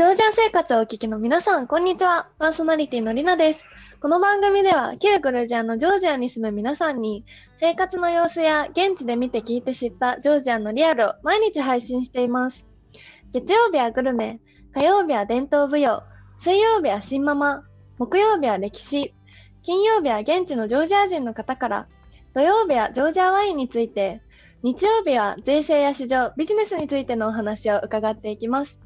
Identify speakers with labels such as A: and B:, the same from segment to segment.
A: ジョージア生活をお聞きの皆さん、こんにちは。パーソナリティのりなです。この番組では、旧グルジアのジョージアに住む皆さんに、生活の様子や現地で見て聞いて知ったジョージアのリアルを毎日配信しています。月曜日はグルメ、火曜日は伝統舞踊、水曜日は新ママ、木曜日は歴史、金曜日は現地のジョージア人の方から、土曜日はジョージアワインについて、日曜日は税制や市場、ビジネスについてのお話を伺っていきます。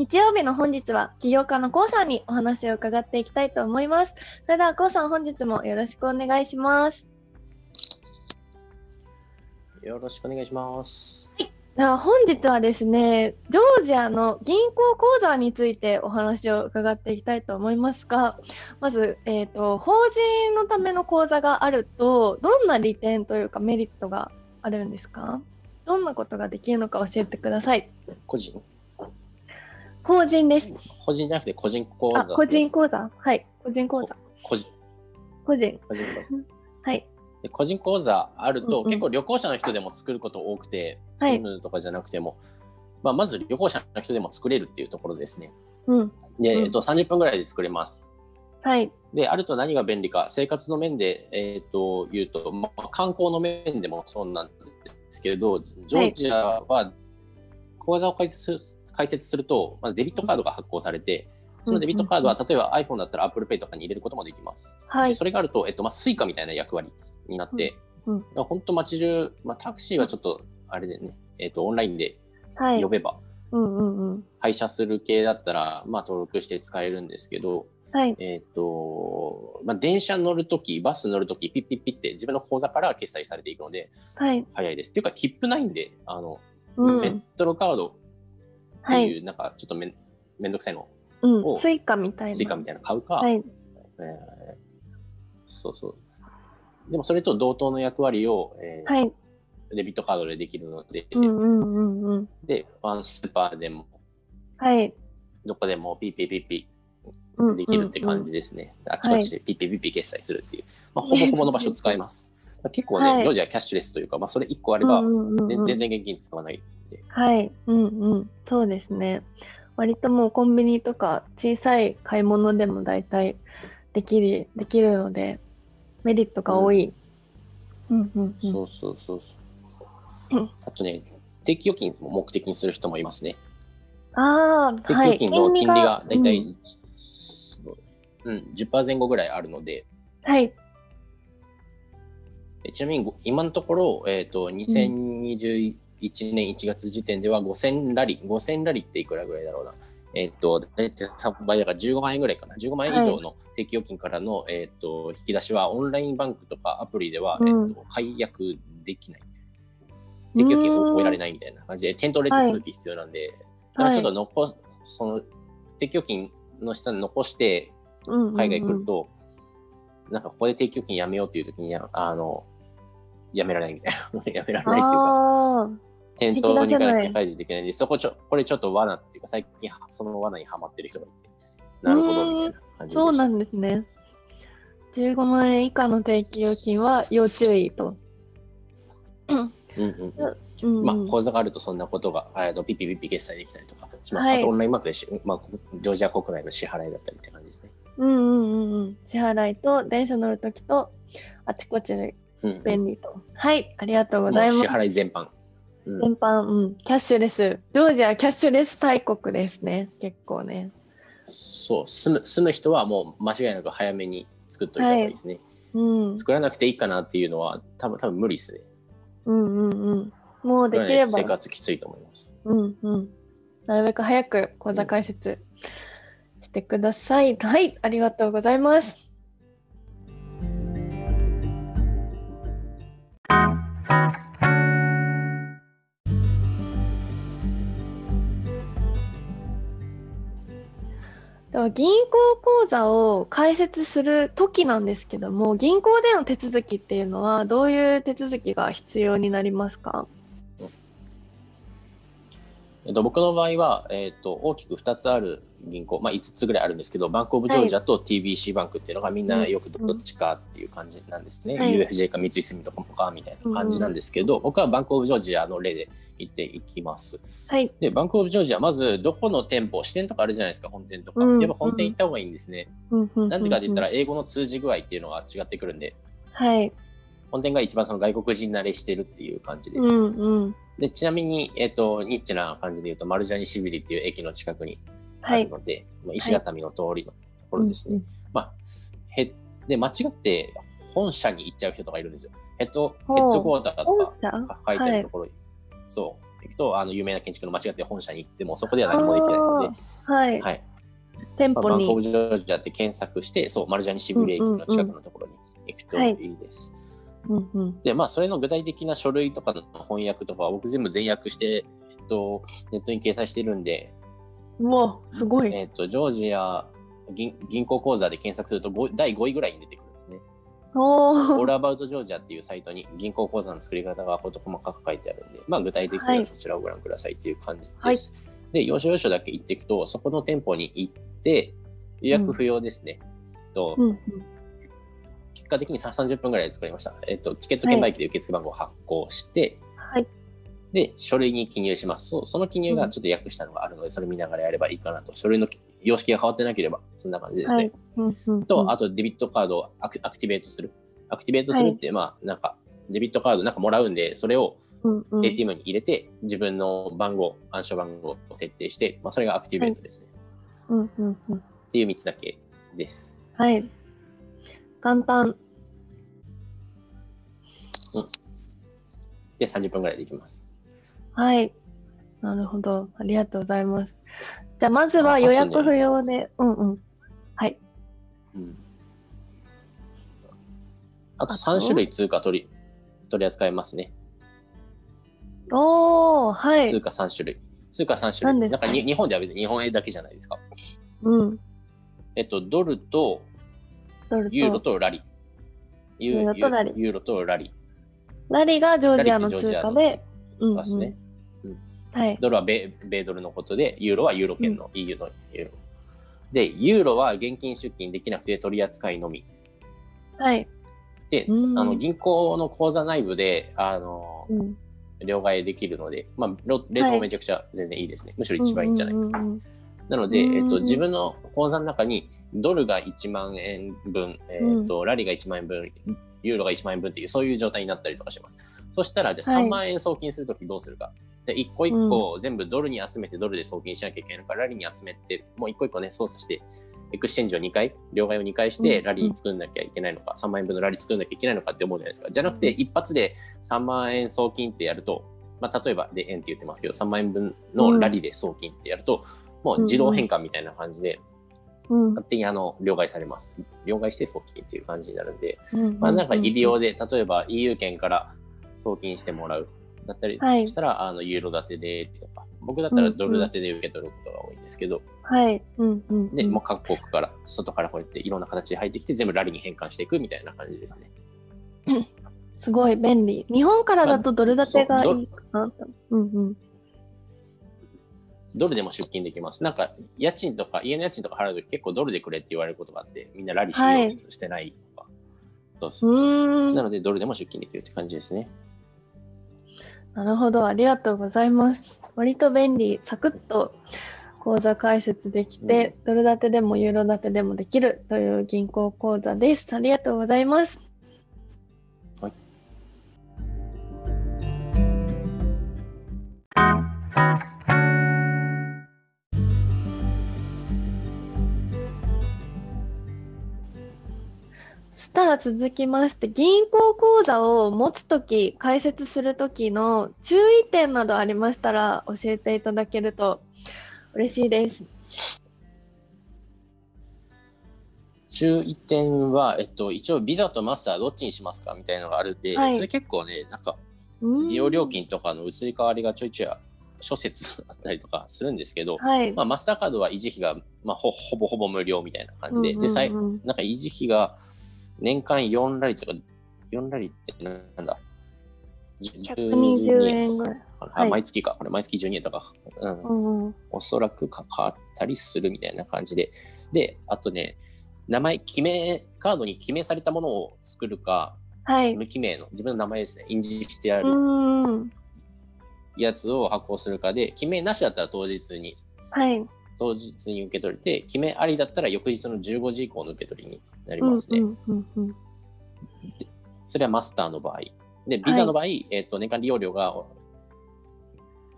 A: 日曜日の本日は起業家のコウさんにお話を伺っていきたいと思います。それではコウさん本日もよろしくお願いします。
B: よろしくお願いします。
A: では本日はですね、ジョージアの銀行口座についてお話を伺っていきたいと思いますが、まず、えーと、法人のための口座があると、どんな利点というかメリットがあるんですか？どんなことができるのか教えてください。
B: 個人
A: 法人です。
B: 個人じゃなくて個人口座
A: あ、個人口座はい、個人口座。
B: 個人
A: 個人。
B: 個人口座
A: はい。
B: で個人口座あると、
A: うんうん
B: 結構旅行者の人でも作ること多くて、
A: はい
B: 住むとかじゃなくても、まあ、まず旅行者の人でも作れるっていうところですね。
A: うん。
B: で、
A: うん
B: えっと、30分ぐらいで作れます。
A: はい。
B: で、あると何が便利か、生活の面で、えっと言うと、まあ、観光の面でもそうなんですけれど、ジョージアは口座を開設する開設すると、まずデビットカードが発行されて、そのデビットカードは例えば iPhone だったら Apple Pay とかに入れることもできます。
A: はい。
B: それがあると、えっとまあ、 Suicaみたいな役割になって、
A: うんうん
B: 本当街中、まあ、タクシーはちょっとあれでね、えっとオンラインで
A: はい
B: 呼。べば、
A: うんうんうん。
B: 配車する系だったら、まあ、登録して使えるんですけど、
A: はい。
B: えっとまあ、電車乗るとき、バス乗るとき、ピッピッピッって自分の口座から決済されていくので、
A: はい。
B: 早いです。っていうか、切符ないんで、あの
A: うん。
B: メトロカードって
A: はい。
B: いう、なんかちょっとめんめんどくさいの、
A: うん。
B: を
A: Suicaみたいな。
B: Suicaみたいなの買うか、
A: はい。
B: えーそうそう。でもそれと同等の役割を、えー
A: はい。
B: デビットカードでできるので、
A: うんうんうんうん。
B: で、ワンスーパーでも、
A: はい。
B: どこでもピッピッピッピ
A: うん
B: できるって感じですね。あちこちでピッピッピッピ決済するっていう、まあ、ほぼほぼの場所使えます。まあ結構ね、
A: はい
B: ジョージアキャッシュレスというか、まあ、それ1個あ
A: あ
B: れば、全全然現金使わない。
A: はい。うんうん。そうですね。割ともうコンビニとか小さい買い物でも大体できる、できるので、メリットが多い。うんうんうん。
B: そうそうそうそう
A: うん。
B: あとね、定期預金を目的にする人もいますね。
A: ああ、
B: 定期
A: はい。
B: 預金の金利がだいた
A: うん
B: い、うん、10%前後ぐらいあるので、
A: はい。
B: えちなみにご今のところ、えっ、と、2021年1月時点では5000ラリ、5000ラリっていくらぐらいだろうな。えっ、と、大体3倍だから15万円ぐらいかな。15万円以上の定期預金からの、えっ、と、引き出しはオンラインバンクとかアプリでは、
A: うん
B: えっ、と、解約できない。定期預金を終えられないみたいな感じで、店頭で手続き必要なんで、だからちょっと残、その、定期預金の資産残して、海外来ると、なんかここで定期預金やめようっていう時に、あの、やめられないみたいな。やめられないっていうか、店頭に行かなきゃ開示できないんで、そこちょ、これちょっと罠っていうか、最近その罠にはまってる人がいて、なるほど、みたいな感じで。
A: そうなんですね。15万円以下の定期預金は要注意と。うん
B: うんうんうん。
A: うん
B: まあ、口座があるとそんなことが、あのピッピピッピ決済できたりとかします。
A: はい
B: あとオンラインマークでし、まあ、ジョージア国内の支払いだったりって感じですね。
A: うんうんうんうん。支払いと電車乗るときとあちこちで
B: うん、うん。
A: 便利と。はい、ありがとうご
B: も
A: ざいうます
B: 支。払い全般。うん
A: 全般、うん、キャッシュレス。ジョージアキャッシュレス大国ですね。結構ね。
B: そう住む住む人はもう間違いなく早めに作っといた方がいいですね。
A: うん。
B: 作らなくていいかなっていうのは多分多分無理ですね。
A: うんうんうん。もう
B: 作
A: できれば
B: 生、活きついと思います。
A: うんうん。なるべく早く口座開設してください。はい、ありがとうございます。銀行口座を開設するときなんですけども、銀行での手続きっていうのはどういう手続きが必要になりますか？
B: えっと、僕の場合は、えっと、大きく2つある銀行、まあ、5つぐらいあるんですけど、バンクオブジョージアと TBC バンクっていうのがみんなよくどっちかっていう感じなんですね。はい、UFJ か三井住友かみたいな感じなんですけど、うん、僕はバンクオブジョージアの例で言っていきます。はい、で、バンクオブジョージア、まずどこの店舗、支店とかあるじゃないですか、本店とか。やっぱ本店行った方がいいんですね。なんでかって言ったら、英語の通じ具合っていうのが違ってくるんで。はい。本店が一番その外国人慣れしてるっていう感じです。うんうん、でちなみに、えーと、ニッチな感じで言うと、マルジャニシビリっていう駅の近くにあるので、はい、石畳の通りのところですね。はい、まあ、へで間違って本社に行っちゃう人とかいるんですよ。ヘッドヘッドクォーターとか書いてるところに、はい、そう。行くとあの有名な建築の間違って本社に行ってもそこでは何もできないので、はい、はい、
A: 店舗に、
B: まあ、バンコブジョージアって検索して、そうマルジャニシビリ駅の近くのところに行くといいです。うんうん、で、まあ、それの具体的な書類とかの翻訳とかは僕全部全訳して、えっと、ネットに掲載してるんで、
A: うわ、すごい。
B: えっと、ジョージア銀銀行口座で検索すると第5位ぐらいに出てくるんですね。オールアバウトジョージアっていうサイトに銀行口座の作り方がこと細かく書いてあるんで、まあ、具体的にはそちらをご覧くださいっていう感じです。はい、で、要所要所だけ行っていくと、そこの店舗に行って、予約不要ですね。うん、と、うんうん結果的に30分ぐらいで作りました。えっと、チケット券売機で受付番号を発行して、はい、で、書類に記入します。そその記入がちょっと訳したのがあるので、それ見ながらやればいいかなと。書類の様式が変わってなければ、そんな感じですね。はいと、あと、デビットカードをアクアクティベートする。アクティベートするって、はい、まあ、なんか、デビットカードなんかもらうんで、それを ATM に入れて、自分の番号、暗証番号を設定して、まあ、それがアクティベートですね。はい、っていう3つだけです。
A: はい。簡単。うん。
B: で、30分ぐらいできます。
A: はい。なるほど。ありがとうございます。じゃあ、まずは予約不要で、ね、うんうん。はい。うん、
B: あと3種類通貨取り取り扱いますね。
A: おー、はい。
B: 通貨3種類。通貨3種類。なんかに日本では別に日本円だけじゃないですか。
A: うん。
B: えっと、ドルとユーロとラリ。ユーロとラリ。ユーロとラリ。
A: ラリがジョージアの通貨で。
B: そうですね。はい、ドルは米米ドルのことで、ユーロはユーロ圏の EU のユーロ。で、ユーロは現金出金できなくて取り扱いのみ。
A: はい。
B: で、あの銀行の口座内部で、あの、うん、両替できるので、まあ、レートもめちゃくちゃ全然いいですね。はい、むしろ一番いいんじゃないか。なので、えっと、自分の口座の中にドルが1万円分、えーと、うん、ラリが1万円分、ユーロが1万円分っていう、そういう状態になったりとかします。そしたら、じゃ3万円送金するときどうするか。はい、で、一個一個全部ドルに集めてドルで送金しなきゃいけないから、ラリに集めて、もう一個一個ね、操作して、エクスチェンジを2回、両替を2回して、ラリに作んなきゃいけないのか、3万円分のラリ作んなきゃいけないのかって思うじゃないですか。じゃなくて、一発で3万円送金ってやると、まあ、例えばで円って言ってますけど、3万円分のラリで送金ってやると、もう自動変換みたいな感じで、勝手にあの両替されます。両替して送金っていう感じになるんで、まあなんか入り用で、例えば EU 圏から送金してもらうだったりしたら、はい、あのユーロ建てでとか、僕だったらドル建てで受け取ることが多いんですけど、
A: はい。うんうん、
B: で、もう各国から外からこうやっていろんな形で入ってきて、全部ラリに変換していくみたいな感じですね。
A: すごい便利。日本からだとドル建てがいいかなと。うんうん。
B: ドルでも出金できます。なんか、家賃とか、家の家賃とか払うとき結構ドルでくれって言われることがあって、みんなラリしようしてないとか。はい、そうそうなので、ドルでも出金できるって感じですね。
A: なるほど、ありがとうございます。割と便利、サクッと口座開設できて、うん、ドル建てでもユーロ建てでもできるという銀行口座です。ありがとうございます。続きまして、銀行口座を持つとき、開設するときの注意点などありましたら教えていただけると嬉しいです。
B: 注意点は、えっと、一応ビザとマスターどっちにしますかみたいなのがあるんで、はい、それ結構ね、なんか、利用料金とかの移り変わりがちょいちょい諸説あったりとかするんですけど、はい、まあ、マスターカードは維持費が、まあ、ほぼほぼ無料みたいな感じで、で、なんか維持費が年間4ラリとか、4ラリってなんだ
A: ？120円ぐらい。
B: あ、毎月か、これ毎月12円とか、うん、おそらくかかったりするみたいな感じで。で、あとね、名前、記名、カードに記名されたものを作るか、
A: はい、
B: 無記名の自分の名前ですね、印字してあるやつを発行するかで、記名なしだったら当日に、
A: はい、
B: 当日に受け取れて、記名ありだったら翌日の15時以降の受け取りになりますね。それはマスターの場合。で、ビザの場合、はい、えっ、ー、と、年間利用料が、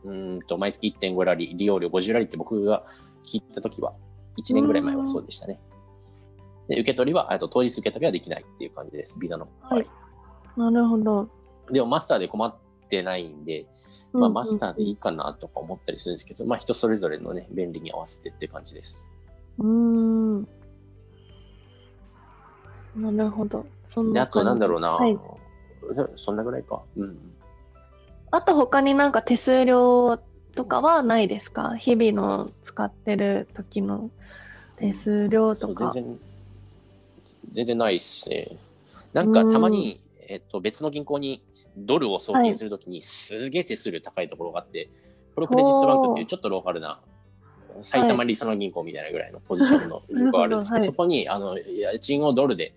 B: うんと、毎月1.5ラリ、利用料50ラリって僕が聞いたときは、1年ぐらい前はそうでしたね。で、受け取りは、と当日受け取りはできないっていう感じです、ビザの場合。はい、
A: なるほど。
B: でも、マスターで困ってないんで、まあ、マスターでいいかなとか思ったりするんですけど、まあ、人それぞれのね、便利に合わせてって感じです。
A: うん。なるほど。
B: そんなで、あとなんだろうな、はい、そんなぐらいか。うん。
A: あと他になんか手数料とかはないですか？日々の使ってる時の手数料とか。
B: 全然、全然ないっすね。なんかたまに、えっと、別の銀行にドルを送金するときにすげえ手数料高いところがあって、プロクレジットバンクっていうちょっとローカルな埼玉リソナ銀行みたいなぐらいのポジションの銀行があるんですけど、はい、そこにあの家賃をドルで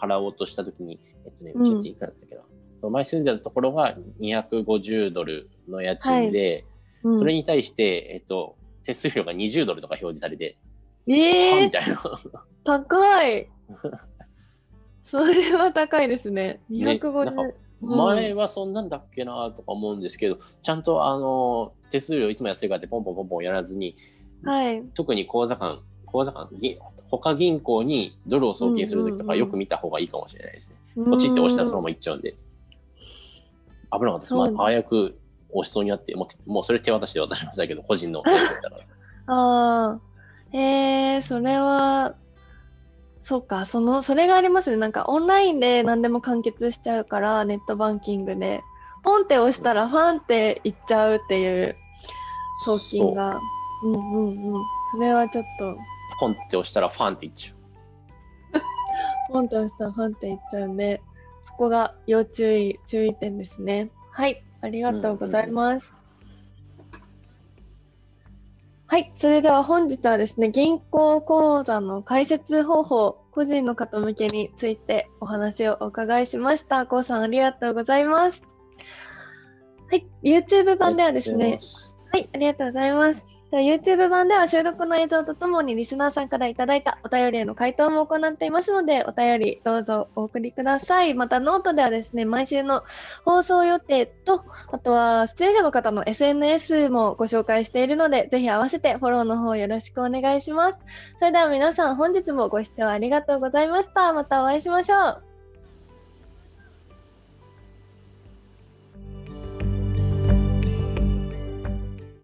B: 払おうとしたときに、えっとね、うちいくらだったっけな、うん、前住んでたところが250ドルの家賃で、はい。うん、それに対して、えっと、手数料が20ドルとか表示されて、
A: えー、
B: みたいな。
A: 高い。それは高いですね。250、ね、
B: 前はそんなんだっけなとか思うんですけど、ちゃんとあの手数料いつも安いからってポンポンポンポンやらずに、
A: はい、
B: 特に口座間、口座間、他銀行にドルを送金するときとかよく見た方がいいかもしれないですね。うんうんうん、ポチって押したらそのまま行っちゃうんで。危なかったです。まあ、早く押しそうになって、もうもうそれ手渡しで渡しましたけど、個人のやつだったから。
A: ああ、えー、それはそうか、その、それがありますね。なんかオンラインで何でも完結しちゃうから、ネットバンキングで。ポンって押したらファンっていっちゃうっていう送金が。ううんうんうん。それはちょっと。
B: ポンって押したらファンっていっちゃう。
A: ポンって押したらファンっていっちゃうんで、そこが要注意、注意点ですね。はい、ありがとうございます。うんうんはい、それでは本日はですね、銀行口座の開設方法、個人の方向けについてお話をお伺いしました。こうさんありがとうございます。はい、YouTube 版ではですね、はい、ありがとうございます。YouTube 版では収録の映像とともにリスナーさんからいただいたお便りへの回答も行っていますので、お便りどうぞお送りください。またノートではですね、毎週の放送予定と、あとは出演者の方の SNS もご紹介しているので、ぜひ合わせてフォローの方よろしくお願いします。それでは皆さん本日もご視聴ありがとうございました。またお会いしましょう。